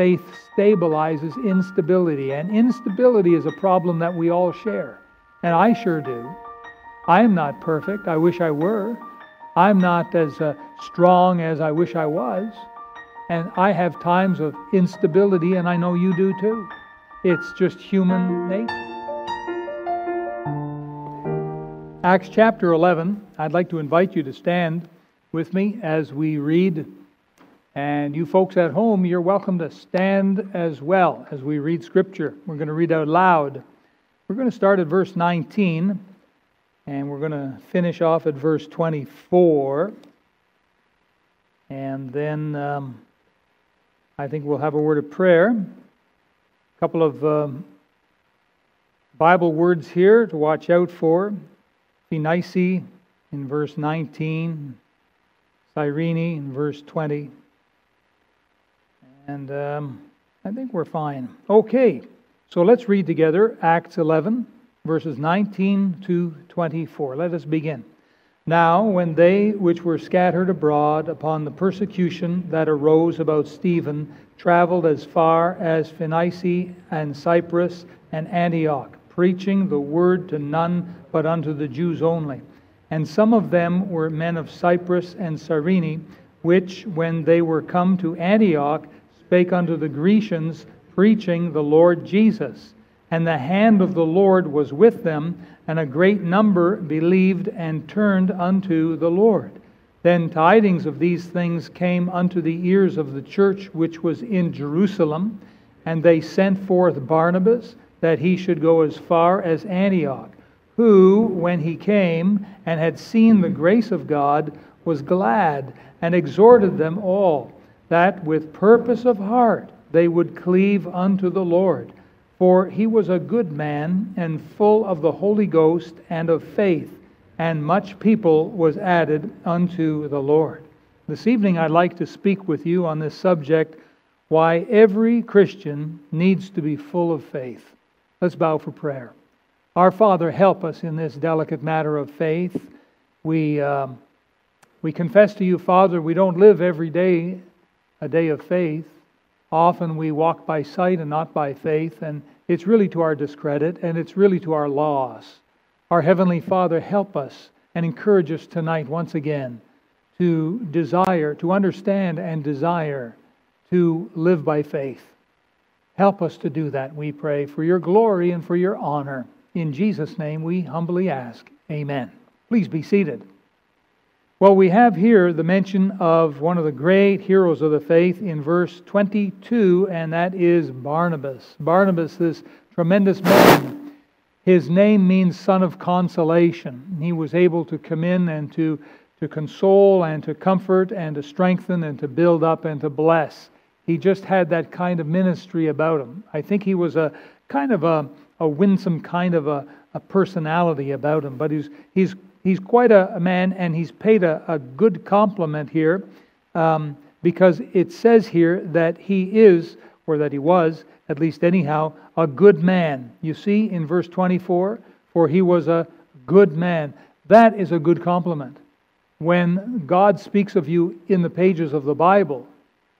faith stabilizes instability. And instability is a problem that we all share. And I sure do. I am not perfect. I wish I were. I'm not as uh, strong as I wish I was. And I have times of instability, and I know you do too. It's just human nature. Acts chapter 11, I'd like to invite you to stand with me as we read. And you folks at home, you're welcome to stand as well as we read Scripture. We're going to read out loud. We're going to start at verse 19, and we're going to finish off at verse 24. And then um, I think we'll have a word of prayer. A couple of um, Bible words here to watch out for. Phoenice in verse 19, Cyrene in verse 20. And um, I think we're fine. Okay, so let's read together Acts 11, verses 19 to 24. Let us begin. Now, when they which were scattered abroad upon the persecution that arose about Stephen traveled as far as Phoenice and Cyprus and Antioch, preaching the word to none but unto the Jews only. And some of them were men of Cyprus and Cyrene, which, when they were come to Antioch, spake unto the Grecians, preaching the Lord Jesus. And the hand of the Lord was with them, and a great number believed and turned unto the Lord. Then tidings of these things came unto the ears of the church which was in Jerusalem, and they sent forth Barnabas that he should go as far as Antioch who, when he came and had seen the grace of God, was glad and exhorted them all that with purpose of heart they would cleave unto the Lord. For he was a good man and full of the Holy Ghost and of faith, and much people was added unto the Lord. This evening I'd like to speak with you on this subject why every Christian needs to be full of faith. Let's bow for prayer. Our Father, help us in this delicate matter of faith. We, um, we confess to you, Father, we don't live every day a day of faith. Often we walk by sight and not by faith, and it's really to our discredit and it's really to our loss. Our Heavenly Father, help us and encourage us tonight once again to desire, to understand and desire to live by faith. Help us to do that, we pray, for your glory and for your honor. In Jesus' name we humbly ask. Amen. Please be seated. Well, we have here the mention of one of the great heroes of the faith in verse 22, and that is Barnabas. Barnabas, this tremendous man, his name means son of consolation. He was able to come in and to, to console and to comfort and to strengthen and to build up and to bless. He just had that kind of ministry about him. I think he was a kind of a a winsome kind of a, a personality about him. But he's, he's, he's quite a, man, and he's paid a, a good compliment here um, because it says here that he is, or that he was, at least anyhow, a good man. You see in verse 24, for he was a good man. That is a good compliment. When God speaks of you in the pages of the Bible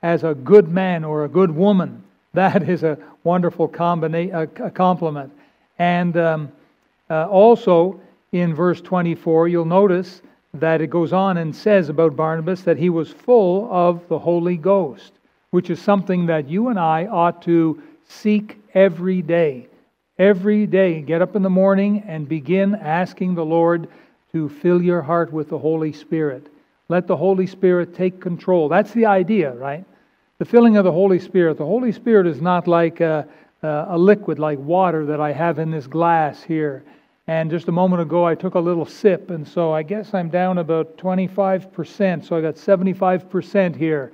as a good man or a good woman, that is a wonderful combina- a compliment. And um, uh, also in verse 24, you'll notice that it goes on and says about Barnabas that he was full of the Holy Ghost, which is something that you and I ought to seek every day. Every day, get up in the morning and begin asking the Lord to fill your heart with the Holy Spirit. Let the Holy Spirit take control. That's the idea, right? the filling of the Holy Spirit. The Holy Spirit is not like a, a, liquid, like water that I have in this glass here. And just a moment ago, I took a little sip, and so I guess I'm down about 25%. So I got 75% here.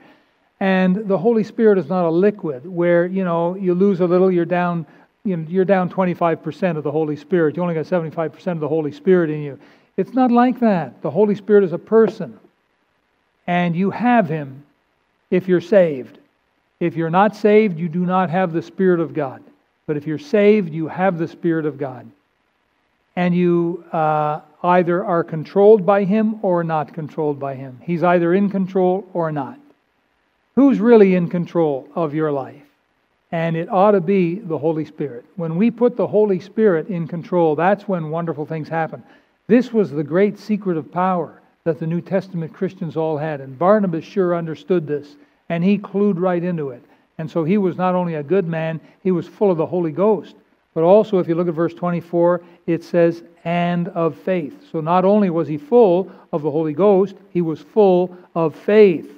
And the Holy Spirit is not a liquid where, you know, you lose a little, you're down, you know, you're down 25% of the Holy Spirit. You only got 75% of the Holy Spirit in you. It's not like that. The Holy Spirit is a person. And you have him if you're saved. If you're not saved, you do not have the Spirit of God. But if you're saved, you have the Spirit of God. And you uh, either are controlled by Him or not controlled by Him. He's either in control or not. Who's really in control of your life? and it ought to be the Holy Spirit. When we put the Holy Spirit in control, that's when wonderful things happen. This was the great secret of power that the New Testament Christians all had, and Barnabas sure understood this, and he clued right into it. And so he was not only a good man, he was full of the Holy Ghost. But also, if you look at verse 24, it says, and of faith. So not only was he full of the Holy Ghost, he was full of faith.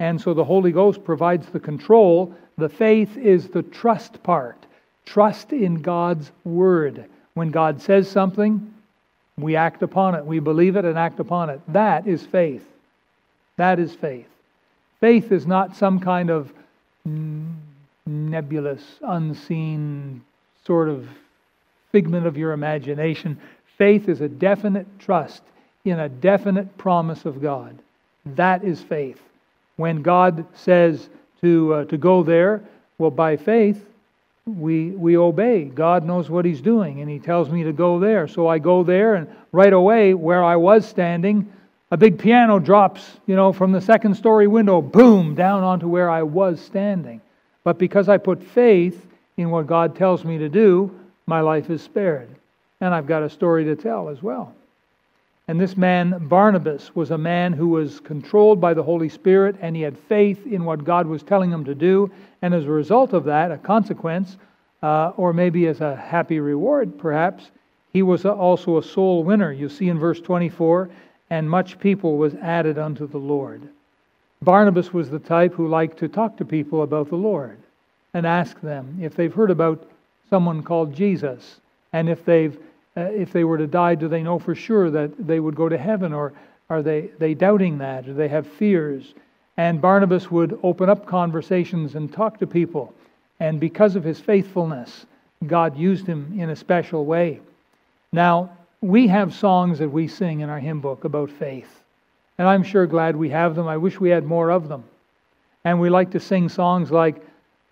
And so the Holy Ghost provides the control. The faith is the trust part. Trust in God's Word. When God says something, we act upon it. We believe it and act upon it. That is faith. That is faith. Faith is not some kind of nebulous, unseen sort of figment of your imagination. Faith is a definite trust in a definite promise of God. That is faith. When God says to, uh, to go there, well, by faith, we, we obey. God knows what He's doing, and He tells me to go there. So I go there, and right away, where I was standing, a big piano drops, you know, from the second story window, boom, down onto where I was standing. But because I put faith in what God tells me to do, my life is spared. And I've got a story to tell as well. And this man, Barnabas, was a man who was controlled by the Holy Spirit and he had faith in what God was telling him to do. And as a result of that, a consequence, uh, or maybe as a happy reward perhaps, he was also a soul winner. You see in verse 24, and much people was added unto the Lord. Barnabas was the type who liked to talk to people about the Lord and ask them if they've heard about someone called Jesus and if they've uh, if they were to die do they know for sure that they would go to heaven or are they they doubting that do they have fears and Barnabas would open up conversations and talk to people and because of his faithfulness God used him in a special way now we have songs that we sing in our hymn book about faith. And I'm sure glad we have them. I wish we had more of them. And we like to sing songs like,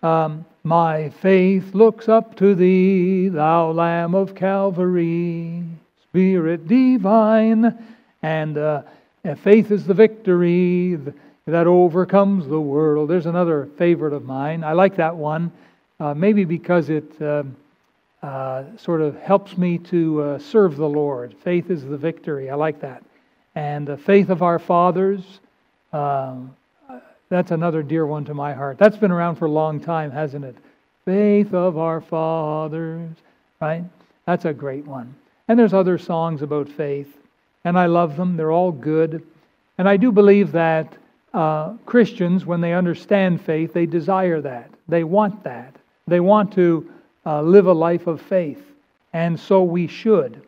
um, My faith looks up to thee, thou Lamb of Calvary, Spirit divine. And uh, faith is the victory that overcomes the world. There's another favorite of mine. I like that one, uh, maybe because it. Uh, uh, sort of helps me to uh, serve the Lord. Faith is the victory. I like that. And the faith of our fathers, um, that's another dear one to my heart. That's been around for a long time, hasn't it? Faith of our fathers, right? That's a great one. And there's other songs about faith, and I love them. They're all good. And I do believe that uh, Christians, when they understand faith, they desire that. They want that. They want to uh, live a life of faith. And so we should.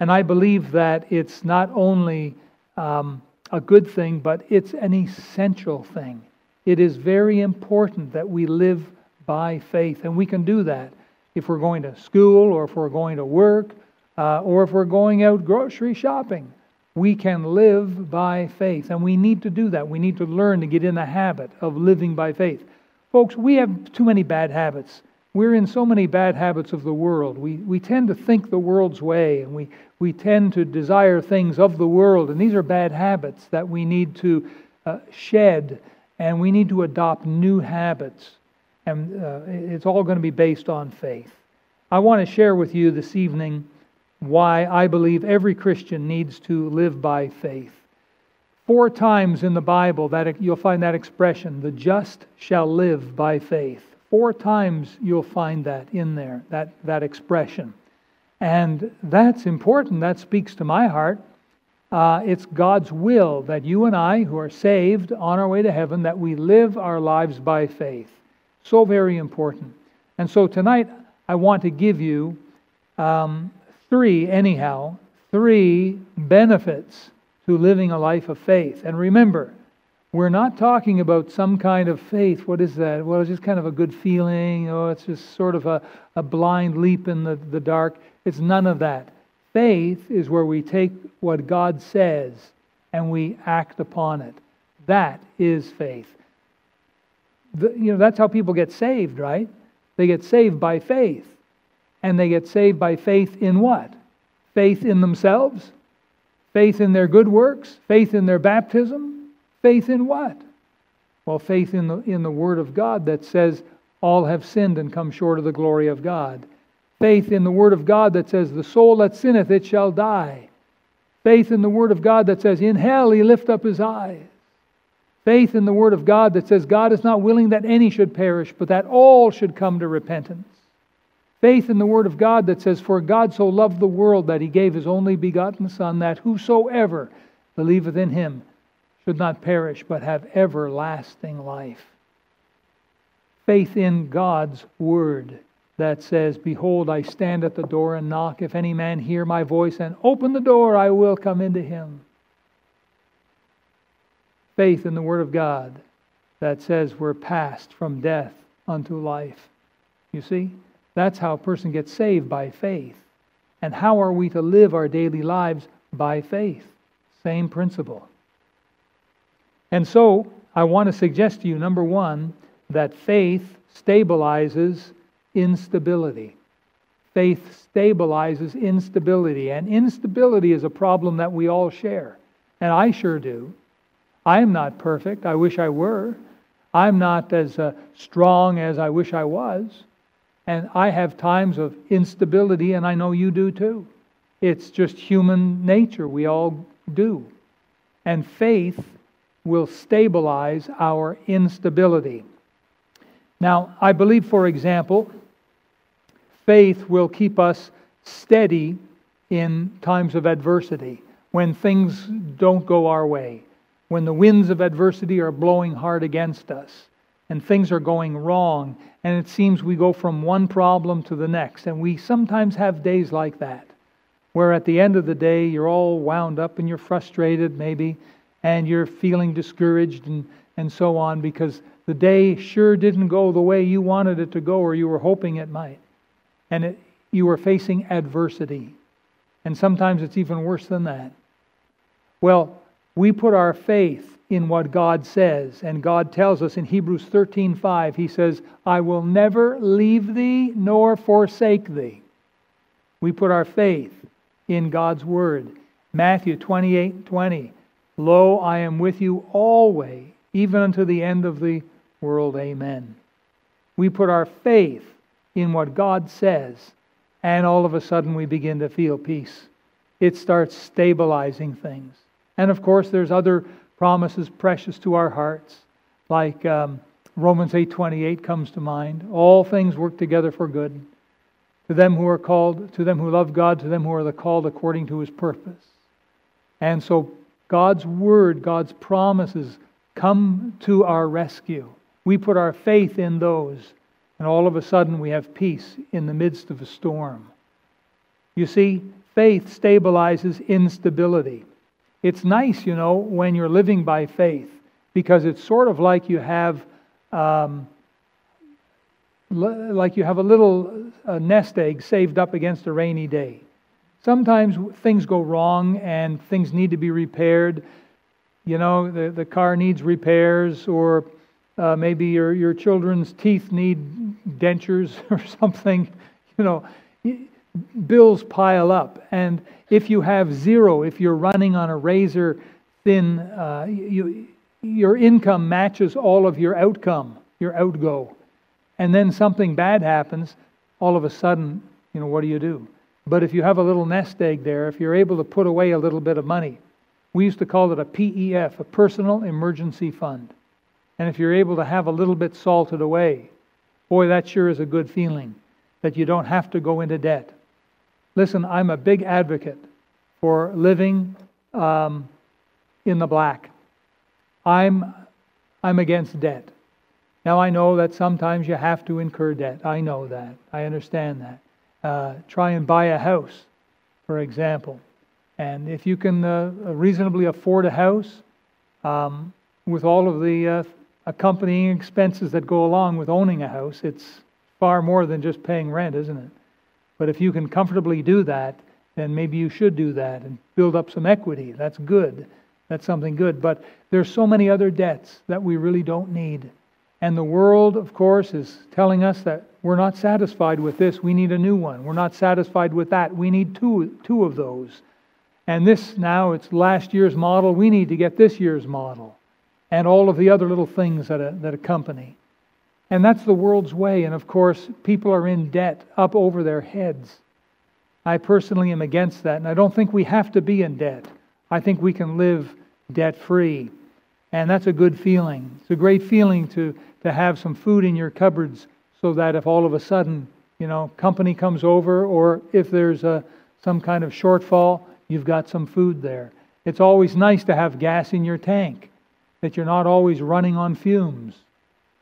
And I believe that it's not only um, a good thing, but it's an essential thing. It is very important that we live by faith. And we can do that if we're going to school or if we're going to work uh, or if we're going out grocery shopping. We can live by faith. And we need to do that. We need to learn to get in the habit of living by faith. Folks, we have too many bad habits. We're in so many bad habits of the world. We, we tend to think the world's way, and we, we tend to desire things of the world. And these are bad habits that we need to uh, shed, and we need to adopt new habits. And uh, it's all going to be based on faith. I want to share with you this evening why I believe every Christian needs to live by faith. Four times in the Bible that you'll find that expression, the just shall live by faith. Four times you'll find that in there, that, that expression. And that's important. That speaks to my heart. Uh, it's God's will that you and I, who are saved on our way to heaven, that we live our lives by faith. So very important. And so tonight, I want to give you um, three, anyhow, three benefits to living a life of faith. And remember, we're not talking about some kind of faith. What is that? Well, it's just kind of a good feeling. Oh, it's just sort of a, a blind leap in the, the dark. It's none of that. Faith is where we take what God says and we act upon it. That is faith. The, you know, that's how people get saved, right? They get saved by faith. And they get saved by faith in what? Faith in themselves? Faith in their good works? Faith in their baptism? Faith in what? Well, faith in the, in the Word of God that says All have sinned and come short of the glory of God. Faith in the Word of God that says, The soul that sinneth, it shall die. Faith in the Word of God that says, In hell he lift up his eyes. Faith in the Word of God that says, God is not willing that any should perish, but that all should come to repentance. Faith in the Word of God that says, For God so loved the world that he gave his only begotten Son, that whosoever believeth in him should not perish, but have everlasting life. Faith in God's Word that says, Behold, I stand at the door and knock. If any man hear my voice and open the door, I will come into him. Faith in the Word of God that says we're passed from death unto life. You see, that's how a person gets saved by faith. And how are we to live our daily lives? By faith. Same principle. And so, I want to suggest to you number one, that faith stabilizes instability. Faith stabilizes instability, and instability is a problem that we all share. And I sure do. I am not perfect. I wish I were. I'm not as uh, strong as I wish I was. And I have times of instability, and I know you do too. It's just human nature. We all do. And faith will stabilize our instability. Now, I believe, for example, faith will keep us steady in times of adversity, when things don't go our way, when the winds of adversity are blowing hard against us, and things are going wrong, and it seems we go from one problem to the next. And we sometimes have days like that, where at the end of the day, you're all wound up and you're frustrated, maybe, and you're feeling discouraged and, and so on because the day sure didn't go the way you wanted it to go or you were hoping it might. And it, you were facing adversity. And sometimes it's even worse than that. Well, we put our faith in what God says, and God tells us in Hebrews 13:5, He says, I will never leave thee nor forsake thee. We put our faith in God's word. Matthew 28 20. Lo, I am with you always, even unto the end of the world. Amen. We put our faith in what God says, and all of a sudden we begin to feel peace. It starts stabilizing things. And of course, there's other promises precious to our hearts, like um, Romans 8:28 comes to mind. All things work together for good to them who are called, to them who love God, to them who are the called according to His purpose. And so, God's word, God's promises come to our rescue. We put our faith in those, and all of a sudden we have peace in the midst of a storm. You see, faith stabilizes instability. It's nice, you know, when you're living by faith, because it's sort of like you have. Um, like you have a little uh, nest egg saved up against a rainy day. Sometimes things go wrong and things need to be repaired. You know, the, the car needs repairs, or uh, maybe your, your children's teeth need dentures or something. You know, bills pile up. And if you have zero, if you're running on a razor thin, uh, you, your income matches all of your outcome, your outgo. And then something bad happens, all of a sudden, you know, what do you do? But if you have a little nest egg there, if you're able to put away a little bit of money, we used to call it a PEF, a personal emergency fund. And if you're able to have a little bit salted away, boy, that sure is a good feeling that you don't have to go into debt. Listen, I'm a big advocate for living um, in the black. I'm, I'm against debt. Now, I know that sometimes you have to incur debt. I know that. I understand that. Uh, try and buy a house, for example. And if you can uh, reasonably afford a house, um, with all of the uh, accompanying expenses that go along with owning a house, it's far more than just paying rent, isn't it? But if you can comfortably do that, then maybe you should do that and build up some equity. That's good. That's something good. But there's so many other debts that we really don't need. And the world, of course, is telling us that we're not satisfied with this. We need a new one. We're not satisfied with that. We need two, two of those. And this now, it's last year's model. We need to get this year's model and all of the other little things that, uh, that accompany. And that's the world's way. And of course, people are in debt up over their heads. I personally am against that. And I don't think we have to be in debt. I think we can live debt free. And that's a good feeling. It's a great feeling to, to have some food in your cupboards so that if all of a sudden, you know, company comes over or if there's a, some kind of shortfall, you've got some food there. It's always nice to have gas in your tank, that you're not always running on fumes.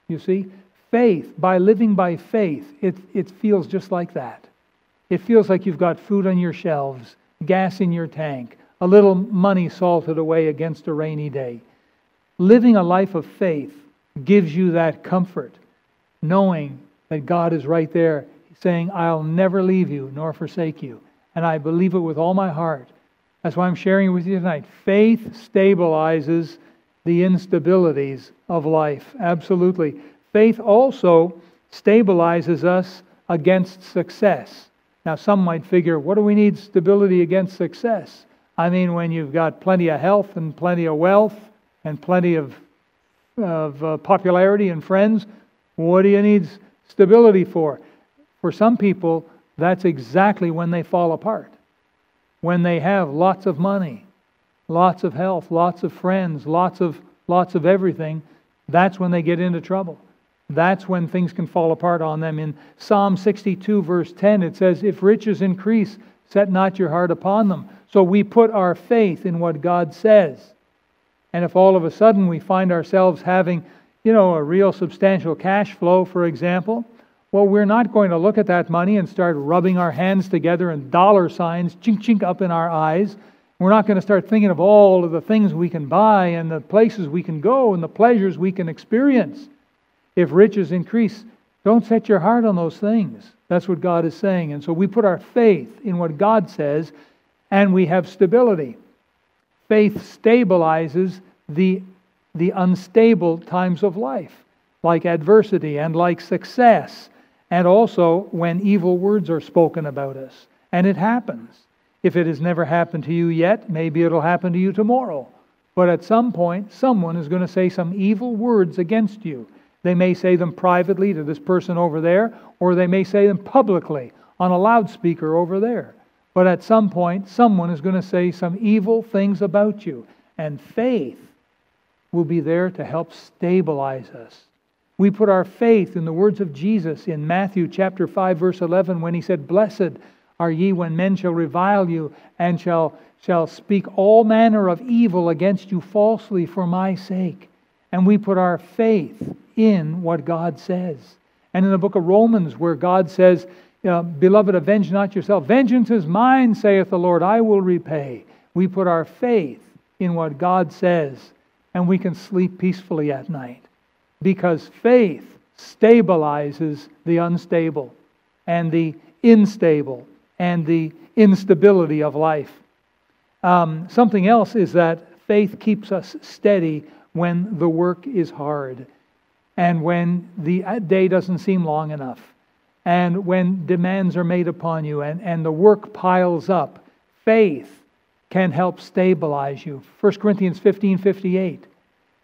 You see? Faith, by living by faith, it, it feels just like that. It feels like you've got food on your shelves, gas in your tank, a little money salted away against a rainy day. Living a life of faith gives you that comfort, knowing that God is right there, saying, I'll never leave you nor forsake you. And I believe it with all my heart. That's why I'm sharing it with you tonight. Faith stabilizes the instabilities of life. Absolutely. Faith also stabilizes us against success. Now, some might figure, what do we need stability against success? I mean, when you've got plenty of health and plenty of wealth and plenty of, of uh, popularity and friends, what do you need stability for? For some people, that's exactly when they fall apart. When they have lots of money, lots of health, lots of friends, lots of, lots of everything, that's when they get into trouble. That's when things can fall apart on them. In Psalm 62, verse 10, it says, If riches increase, set not your heart upon them. So we put our faith in what God says. And if all of a sudden we find ourselves having, you know, a real substantial cash flow, for example, well, we're not going to look at that money and start rubbing our hands together and dollar signs chink chink up in our eyes. We're not going to start thinking of all of the things we can buy and the places we can go and the pleasures we can experience if riches increase, don't set your heart on those things. That's what God is saying. And so we put our faith in what God says, and we have stability. Faith stabilizes the, the unstable times of life, like adversity and like success, and also when evil words are spoken about us. And it happens. If it has never happened to you yet, maybe it'll happen to you tomorrow. But at some point, someone is going to say some evil words against you. They may say them privately to this person over there, or they may say them publicly on a loudspeaker over there. But at some point, someone is going to say some evil things about you. And faith will be there to help stabilize us. We put our faith in the words of Jesus in Matthew chapter 5 verse 11 when he said, "Blessed are ye when men shall revile you and shall shall speak all manner of evil against you falsely for my sake." And we put our faith in what God says. And in the book of Romans, where God says, uh, Beloved, avenge not yourself. Vengeance is mine, saith the Lord, I will repay. We put our faith in what God says, and we can sleep peacefully at night. Because faith stabilizes the unstable and the instable and the instability of life. Um, something else is that faith keeps us steady when the work is hard and when the day doesn't seem long enough, and when demands are made upon you and, and the work piles up, faith can help stabilize you. 1 Corinthians 15 58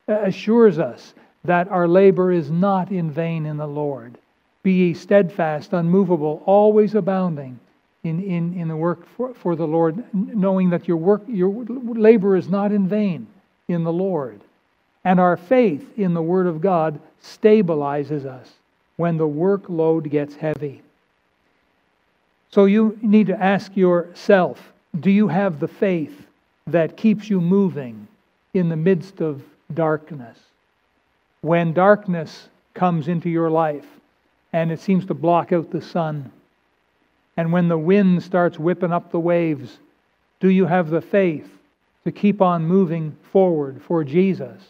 uh, assures us that our labor is not in vain in the Lord. Be ye steadfast, unmovable, always abounding in, in, in the work for, for the Lord, knowing that your work, your labor is not in vain in the Lord. And our faith in the Word of God stabilizes us when the workload gets heavy. So you need to ask yourself do you have the faith that keeps you moving in the midst of darkness? When darkness comes into your life and it seems to block out the sun, and when the wind starts whipping up the waves, do you have the faith to keep on moving forward for Jesus?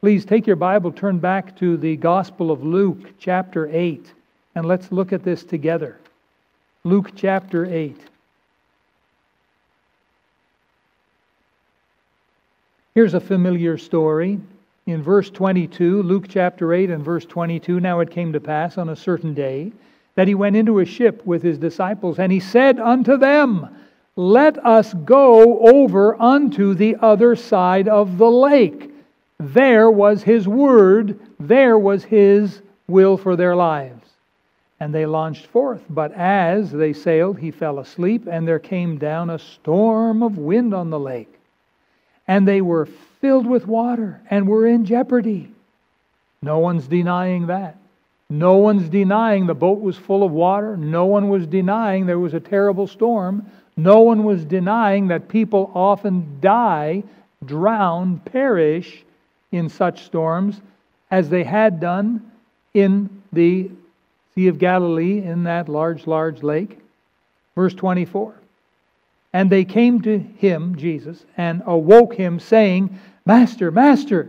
Please take your Bible, turn back to the Gospel of Luke, chapter 8, and let's look at this together. Luke chapter 8. Here's a familiar story. In verse 22, Luke chapter 8 and verse 22, now it came to pass on a certain day that he went into a ship with his disciples, and he said unto them, Let us go over unto the other side of the lake there was his word, there was his will for their lives. And they launched forth. But as they sailed, he fell asleep, and there came down a storm of wind on the lake. And they were filled with water and were in jeopardy. No one's denying that. No one's denying the boat was full of water. No one was denying there was a terrible storm. No one was denying that people often die, drown, perish in such storms as they had done in the Sea of Galilee in that large, large lake. Verse 24. And they came to him, Jesus, and awoke him, saying, Master, Master,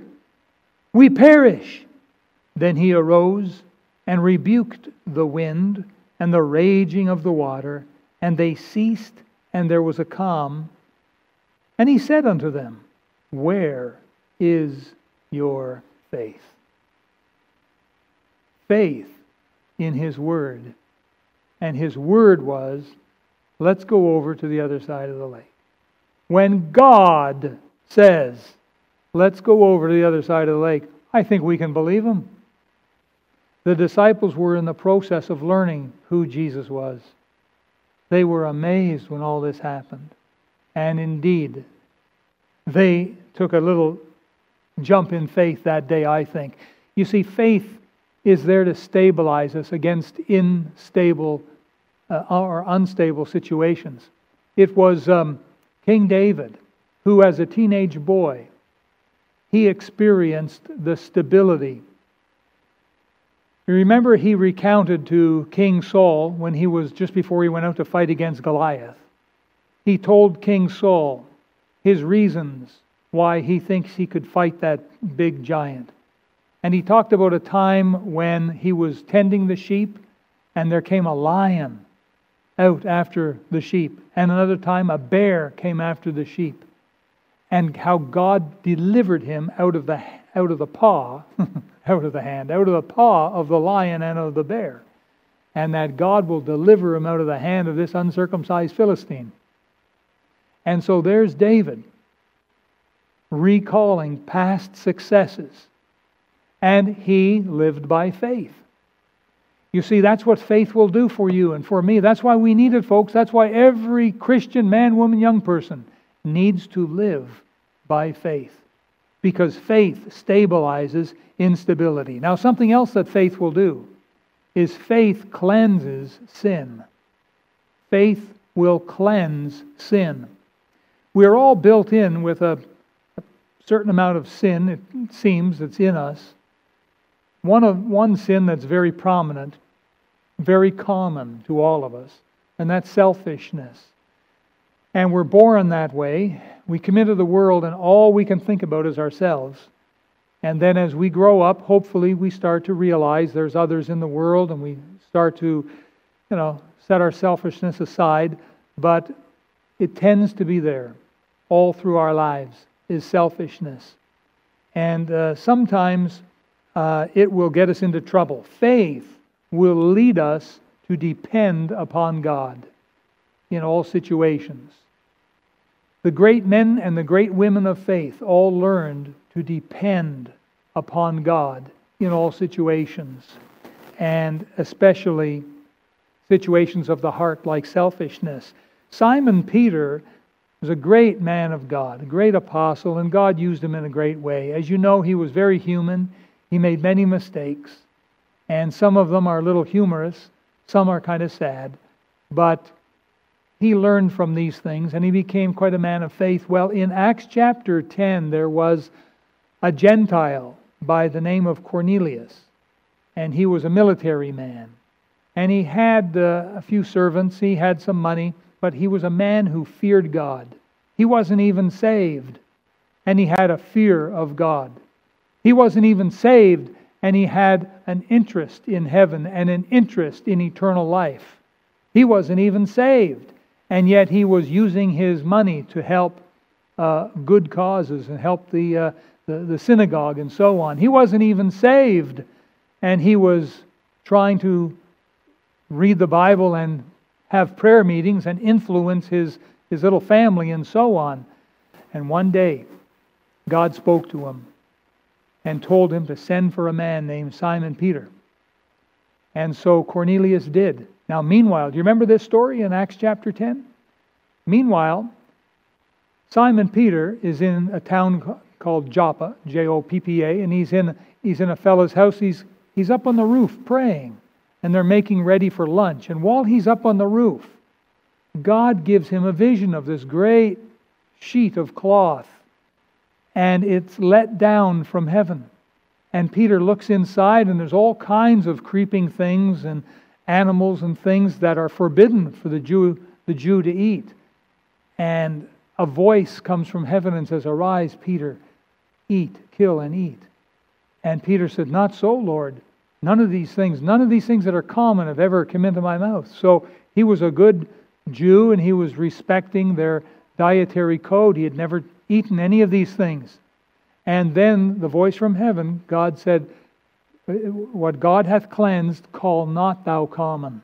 we perish. Then he arose and rebuked the wind and the raging of the water, and they ceased, and there was a calm. And he said unto them, Where is your faith? Faith in his word. And his word was, Let's go over to the other side of the lake. When God says, Let's go over to the other side of the lake, I think we can believe him. The disciples were in the process of learning who Jesus was. They were amazed when all this happened. And indeed, they took a little jump in faith that day, I think. You see, faith is there to stabilize us against unstable uh, or unstable situations. It was um, King David who, as a teenage boy, he experienced the stability you remember he recounted to King Saul when he was just before he went out to fight against Goliath. He told King Saul his reasons why he thinks he could fight that big giant. And he talked about a time when he was tending the sheep and there came a lion out after the sheep. And another time a bear came after the sheep. And how God delivered him out of the, out of the paw out of the hand, out of the paw of the lion and of the bear, and that God will deliver him out of the hand of this uncircumcised Philistine. And so there's David recalling past successes, and he lived by faith. You see, that's what faith will do for you and for me. That's why we need it, folks. That's why every Christian man, woman, young person needs to live by faith because faith stabilizes instability. Now, something else that faith will do is faith cleanses sin. Faith will cleanse sin. We're all built in with a, certain amount of sin, it seems, that's in us. One, of, one sin that's very prominent, very common to all of us, and that's selfishness. And we're born that way. We come into the world, and all we can think about is ourselves. And then as we grow up, hopefully we start to realize there's others in the world, and we start to, you know, set our selfishness aside. But it tends to be there all through our lives is selfishness. And uh, sometimes uh, it will get us into trouble. Faith will lead us to depend upon God in all situations. The great men and the great women of faith all learned to depend upon God in all situations, and especially situations of the heart like selfishness. Simon Peter was a great man of God, a great apostle, and God used him in a great way. As you know, he was very human. He made many mistakes, and some of them are a little humorous, some are kind of sad, but he learned from these things and he became quite a man of faith. Well, in Acts chapter 10, there was a Gentile by the name of Cornelius, and he was a military man. And he had uh, a few servants, he had some money, but he was a man who feared God. He wasn't even saved, and he had a fear of God. He wasn't even saved, and he had an interest in heaven and an interest in eternal life. He wasn't even saved and yet he was using his money to help uh, good causes and help the, uh, the, the synagogue and so on. He wasn't even saved, and he was trying to read the Bible and have prayer meetings and influence his, his little family and so on. And one day, God spoke to him and told him to send for a man named Simon Peter. And so Cornelius did. Now, meanwhile, do you remember this story in Acts chapter 10? Meanwhile, Simon Peter is in a town called Joppa, J O P P A, and he's in, he's in a fellow's house. He's, he's up on the roof praying, and they're making ready for lunch. And while he's up on the roof, God gives him a vision of this great sheet of cloth, and it's let down from heaven. And Peter looks inside, and there's all kinds of creeping things and animals and things that are forbidden for the Jew, the Jew to eat. And a voice comes from heaven and says, Arise, Peter, eat, kill, and eat. And Peter said, Not so, Lord. None of these things, none of these things that are common have ever come into my mouth. So he was a good Jew and he was respecting their dietary code. He had never eaten any of these things. And then the voice from heaven, God said, What God hath cleansed, call not thou common.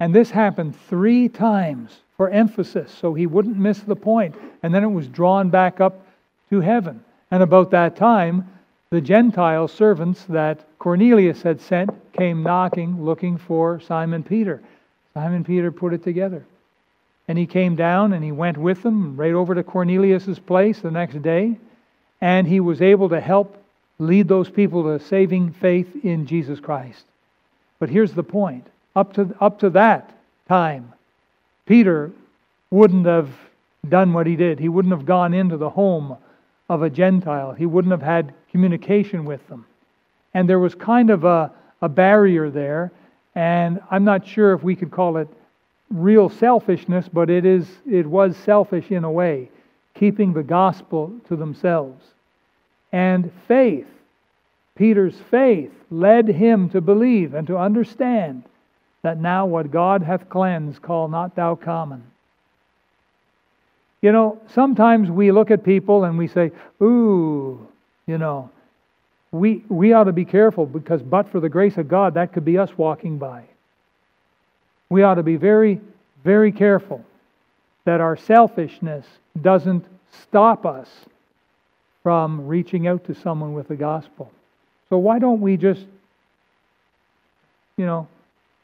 And this happened three times for emphasis so he wouldn't miss the point. And then it was drawn back up to heaven. And about that time, the Gentile servants that Cornelius had sent came knocking, looking for Simon Peter. Simon Peter put it together. And he came down and he went with them right over to Cornelius's place the next day. And he was able to help lead those people to saving faith in Jesus Christ. But here's the point up to, up to that time, Peter wouldn't have done what he did. He wouldn't have gone into the home of a Gentile, he wouldn't have had communication with them. And there was kind of a, a barrier there, and I'm not sure if we could call it real selfishness, but it, is, it was selfish in a way, keeping the gospel to themselves. And faith, Peter's faith, led him to believe and to understand that now what God hath cleansed, call not thou common. You know, sometimes we look at people and we say, ooh, you know, we, we ought to be careful because, but for the grace of God, that could be us walking by. We ought to be very, very careful that our selfishness doesn't stop us from reaching out to someone with the gospel. So, why don't we just, you know,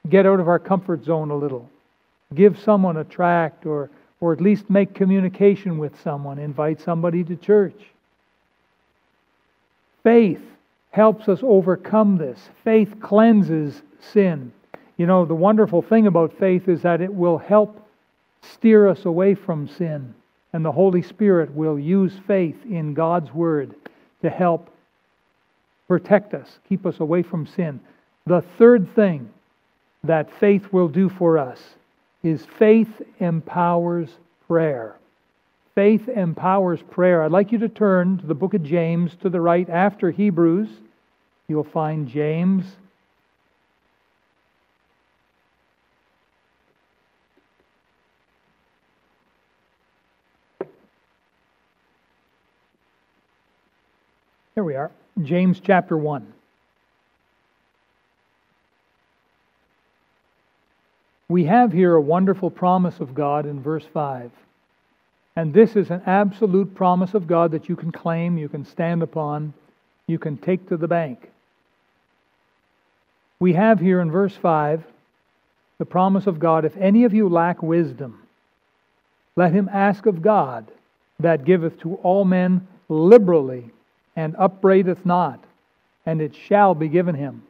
get out of our comfort zone a little. Give someone a tract or, or at least make communication with someone. Invite somebody to church. Faith helps us overcome this. Faith cleanses sin. You know, the wonderful thing about faith is that it will help steer us away from sin. And the Holy Spirit will use faith in God's Word to help protect us, keep us away from sin. The third thing that faith will do for us is faith empowers prayer. Faith empowers prayer. I'd like you to turn to the book of James to the right after Hebrews. You'll find James. Here we are. James chapter 1. We have here a wonderful promise of God in verse 5. And this is an absolute promise of God that you can claim, you can stand upon, you can take to the bank. We have here in verse 5 the promise of God if any of you lack wisdom, let him ask of God that giveth to all men liberally and upbraideth not, and it shall be given him.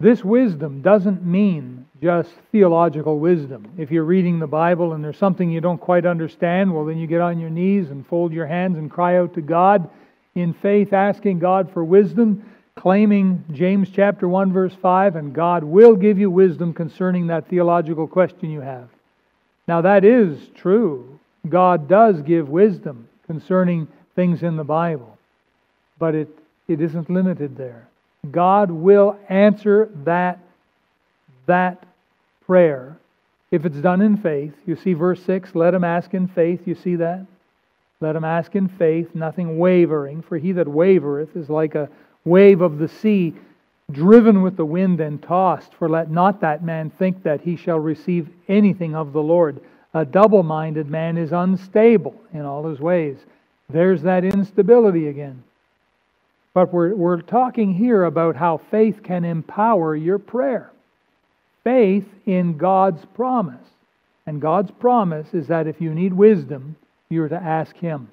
This wisdom doesn't mean just theological wisdom. If you're reading the Bible and there's something you don't quite understand, well, then you get on your knees and fold your hands and cry out to God in faith, asking God for wisdom, claiming James chapter 1, verse 5, and God will give you wisdom concerning that theological question you have. Now, that is true. God does give wisdom concerning things in the Bible, but it, it isn't limited there. God will answer that, that prayer if it's done in faith. You see verse 6 let him ask in faith. You see that? Let him ask in faith, nothing wavering. For he that wavereth is like a wave of the sea, driven with the wind and tossed. For let not that man think that he shall receive anything of the Lord. A double minded man is unstable in all his ways. There's that instability again. But we're, we're talking here about how faith can empower your prayer. Faith in God's promise. And God's promise is that if you need wisdom, you're to ask Him.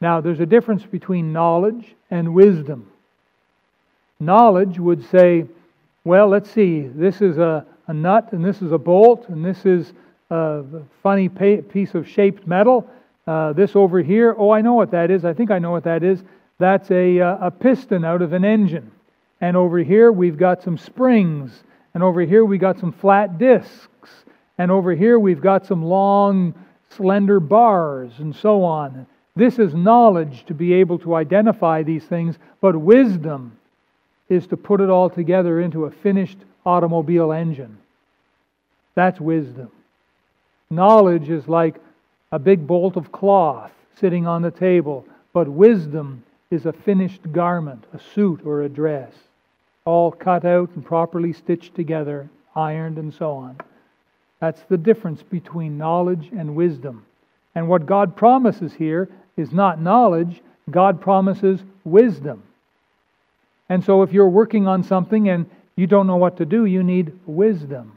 Now, there's a difference between knowledge and wisdom. Knowledge would say, well, let's see, this is a, a nut, and this is a bolt, and this is a funny piece of shaped metal. Uh, this over here, oh, I know what that is. I think I know what that is. That's a, uh, a piston out of an engine. And over here, we've got some springs. And over here, we got some flat discs. And over here, we've got some long, slender bars, and so on. This is knowledge to be able to identify these things, but wisdom is to put it all together into a finished automobile engine. That's wisdom. Knowledge is like a big bolt of cloth sitting on the table, but wisdom is a finished garment, a suit or a dress, all cut out and properly stitched together, ironed, and so on. That's the difference between knowledge and wisdom. And what God promises here is not knowledge, God promises wisdom. And so if you're working on something and you don't know what to do, you need wisdom.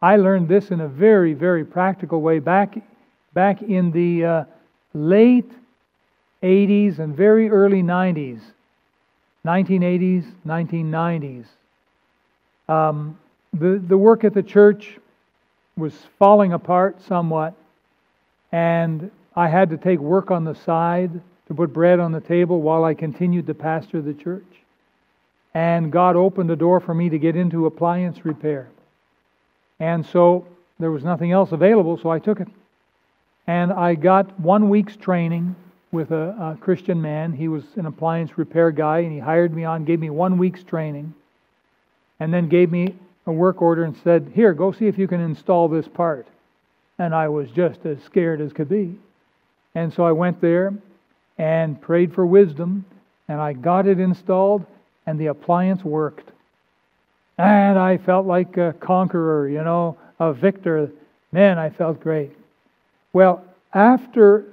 I learned this in a very, very practical way back, back in the uh, late 80s and very early 90s, 1980s, 1990s. Um, the, the work at the church was falling apart somewhat, and I had to take work on the side to put bread on the table while I continued to pastor the church. And God opened a door for me to get into appliance repair. And so there was nothing else available, so I took it. And I got one week's training with a, a, Christian man. He was an appliance repair guy, and he hired me on, gave me one week's training, and then gave me a work order and said, Here, go see if you can install this part. And I was just as scared as could be. And so I went there and prayed for wisdom, and I got it installed, and the appliance worked. And I felt like a conqueror, you know, a victor. Man, I felt great. Well, after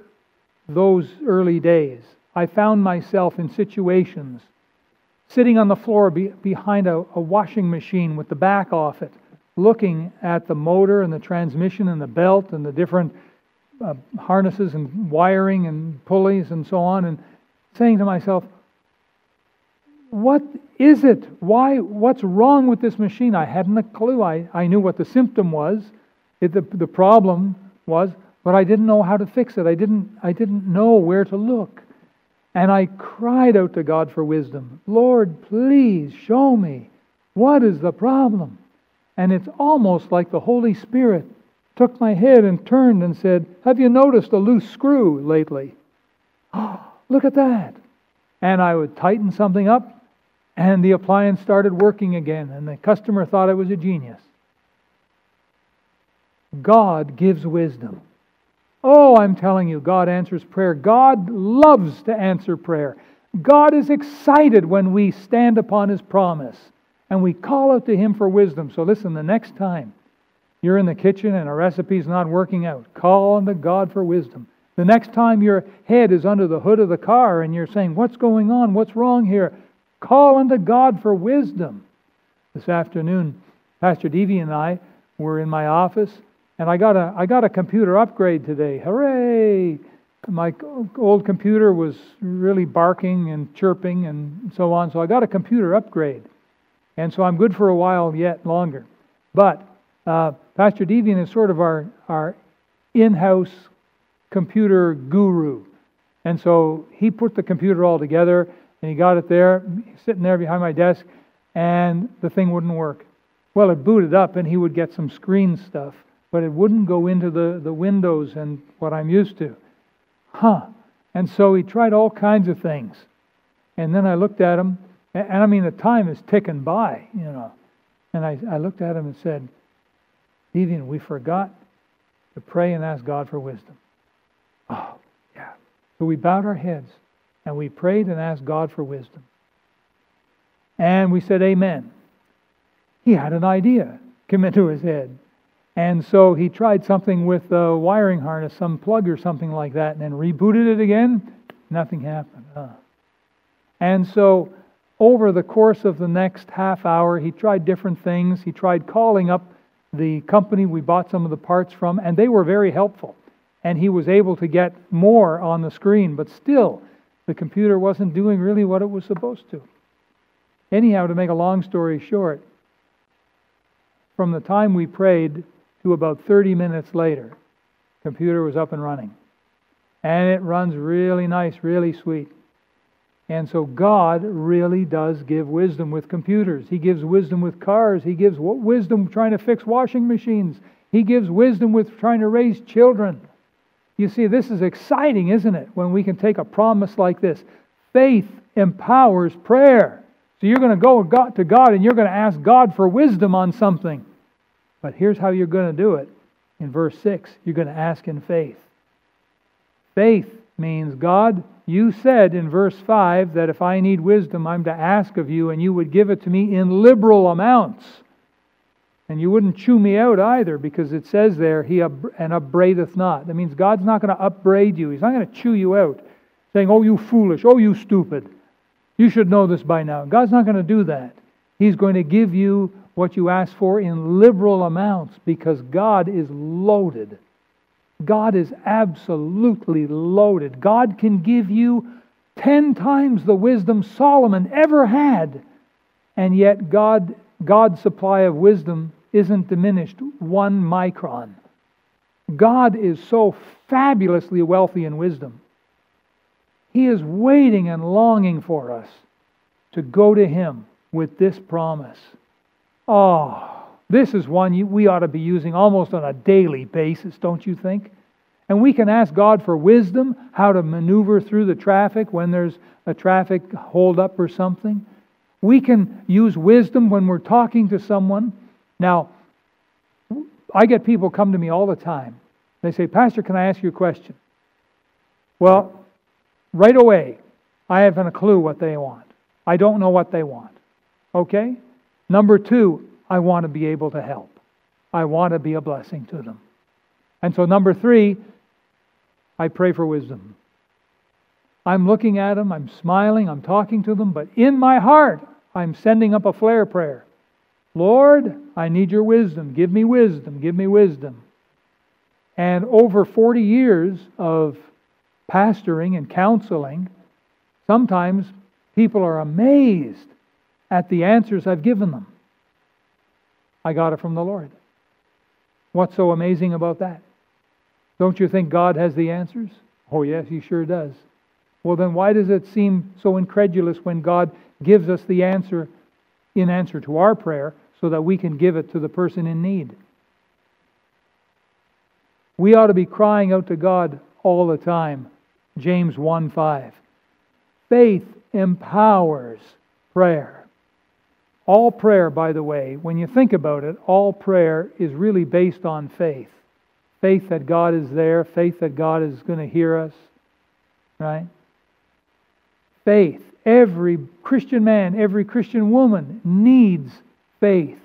those early days, I found myself in situations sitting on the floor be, behind a, a washing machine with the back off it, looking at the motor and the transmission and the belt and the different uh, harnesses and wiring and pulleys and so on, and saying to myself, what is it? Why? What's wrong with this machine? I hadn't a clue. I, I knew what the symptom was, it, the, the problem was, but I didn't know how to fix it. I didn't, I didn't know where to look. And I cried out to God for wisdom Lord, please show me what is the problem. And it's almost like the Holy Spirit took my head and turned and said, Have you noticed a loose screw lately? Oh, look at that. And I would tighten something up, and the appliance started working again, and the customer thought I was a genius. God gives wisdom. Oh, I'm telling you, God answers prayer. God loves to answer prayer. God is excited when we stand upon His promise and we call out to Him for wisdom. So listen, the next time you're in the kitchen and a recipe's not working out, call unto God for wisdom. The next time your head is under the hood of the car and you're saying, What's going on? What's wrong here? Call unto God for wisdom. This afternoon, Pastor Devi and I were in my office and I got a I got a computer upgrade today. Hooray! My old computer was really barking and chirping and so on, so I got a computer upgrade. And so I'm good for a while yet longer. But uh, Pastor Devian is sort of our, our in house computer guru. And so he put the computer all together and he got it there, sitting there behind my desk, and the thing wouldn't work. Well, it booted up and he would get some screen stuff but it wouldn't go into the, the windows and what I'm used to. Huh. And so he tried all kinds of things. And then I looked at him, and, I mean, the time is ticking by, you know. And I, I looked at him and said, Devian, we forgot to pray and ask God for wisdom. Oh, yeah. So we bowed our heads and we prayed and asked God for wisdom. And we said, Amen. He had an idea come into his head. And so he tried something with a wiring harness, some plug or something like that, and then rebooted it again. Nothing happened. And so, over the course of the next half hour, he tried different things. He tried calling up the company we bought some of the parts from, and they were very helpful. And he was able to get more on the screen, but still, the computer wasn't doing really what it was supposed to. Anyhow, to make a long story short, from the time we prayed to about 30 minutes later, computer was up and running. And it runs really nice, really sweet. And so God really does give wisdom with computers. He gives wisdom with cars. He gives wisdom trying to fix washing machines. He gives wisdom with trying to raise children. You see, this is exciting, isn't it? When we can take a promise like this. Faith empowers prayer. So you're going to go to God and you're going to ask God for wisdom on something. But here's how you're going to do it. In verse 6, you're going to ask in faith. Faith means, God, you said in verse 5 that if I need wisdom, I'm to ask of you, and you would give it to me in liberal amounts. And you wouldn't chew me out either, because it says there, He up, and upbraideth not. That means God's not going to upbraid you. He's not going to chew you out, saying, Oh, you foolish, oh, you stupid. You should know this by now. God's not going to do that. He's going to give you what you ask for in liberal amounts because God is loaded. God is absolutely loaded. God can give you 10 times the wisdom Solomon ever had. And yet God God's supply of wisdom isn't diminished one micron. God is so fabulously wealthy in wisdom. He is waiting and longing for us to go to Him with this promise. Oh, this is one we ought to be using almost on a daily basis, don't you think? And we can ask God for wisdom, how to maneuver through the traffic when there's a traffic holdup or something. We can use wisdom when we're talking to someone. Now, I get people come to me all the time. They say, Pastor, can I ask you a question? Well, right away, I haven't a clue what they want. I don't know what they want. Okay? Number two, I want to be able to help. I want to be a blessing to them. And so, number three, I pray for wisdom. I'm looking at them, I'm smiling, I'm talking to them, but in my heart, I'm sending up a flare prayer. Lord, I need your wisdom. Give me wisdom. Give me wisdom. And over 40 years of pastoring and counseling, sometimes people are amazed at the answers I've given them. I got it from the Lord. What's so amazing about that? Don't you think God has the answers? Oh, yes, He sure does. Well, then why does it seem so incredulous when God gives us the answer in answer to our prayer so that we can give it to the person in need? We ought to be crying out to God all the time. James 1 5. Faith empowers prayer. All prayer, by the way, when you think about it, all prayer is really based on faith. Faith that God is there, faith that God is going to hear us, right? Faith. Every Christian man, every Christian woman needs faith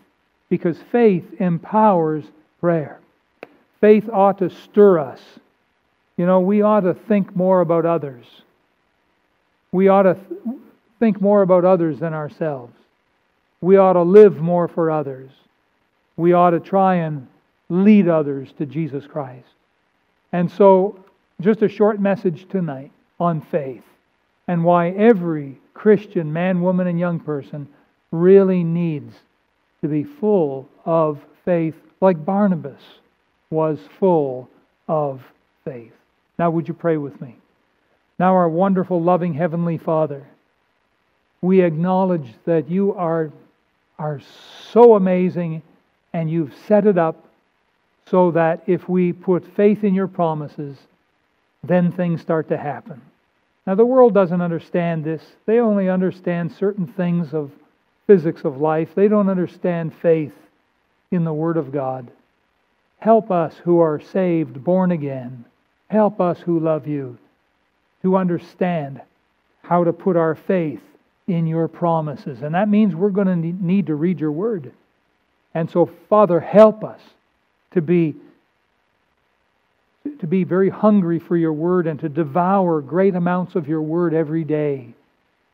because faith empowers prayer. Faith ought to stir us. You know, we ought to think more about others. We ought to th- think more about others than ourselves. We ought to live more for others. We ought to try and lead others to Jesus Christ. And so, just a short message tonight on faith and why every Christian man, woman, and young person really needs to be full of faith, like Barnabas was full of faith. Now, would you pray with me? Now, our wonderful, loving Heavenly Father, we acknowledge that you are, are so amazing and you've set it up so that if we put faith in your promises, then things start to happen. Now, the world doesn't understand this. They only understand certain things of physics of life. They don't understand faith in the Word of God. Help us who are saved, born again. Help us who love you to understand how to put our faith in your promises. And that means we're going to need to read your Word. And so, Father, help us to be to be very hungry for your word and to devour great amounts of your word every day.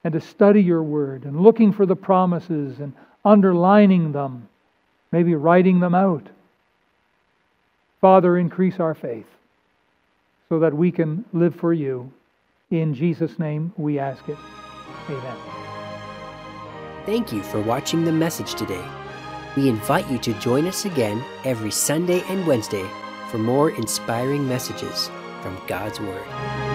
and to study your word and looking for the promises and underlining them, maybe writing them out. Father, increase our faith so that we can live for you. In Jesus' name we ask it. Amen. Thank you for watching the message today. We invite you to join us again every Sunday and Wednesday for more inspiring messages from God's Word.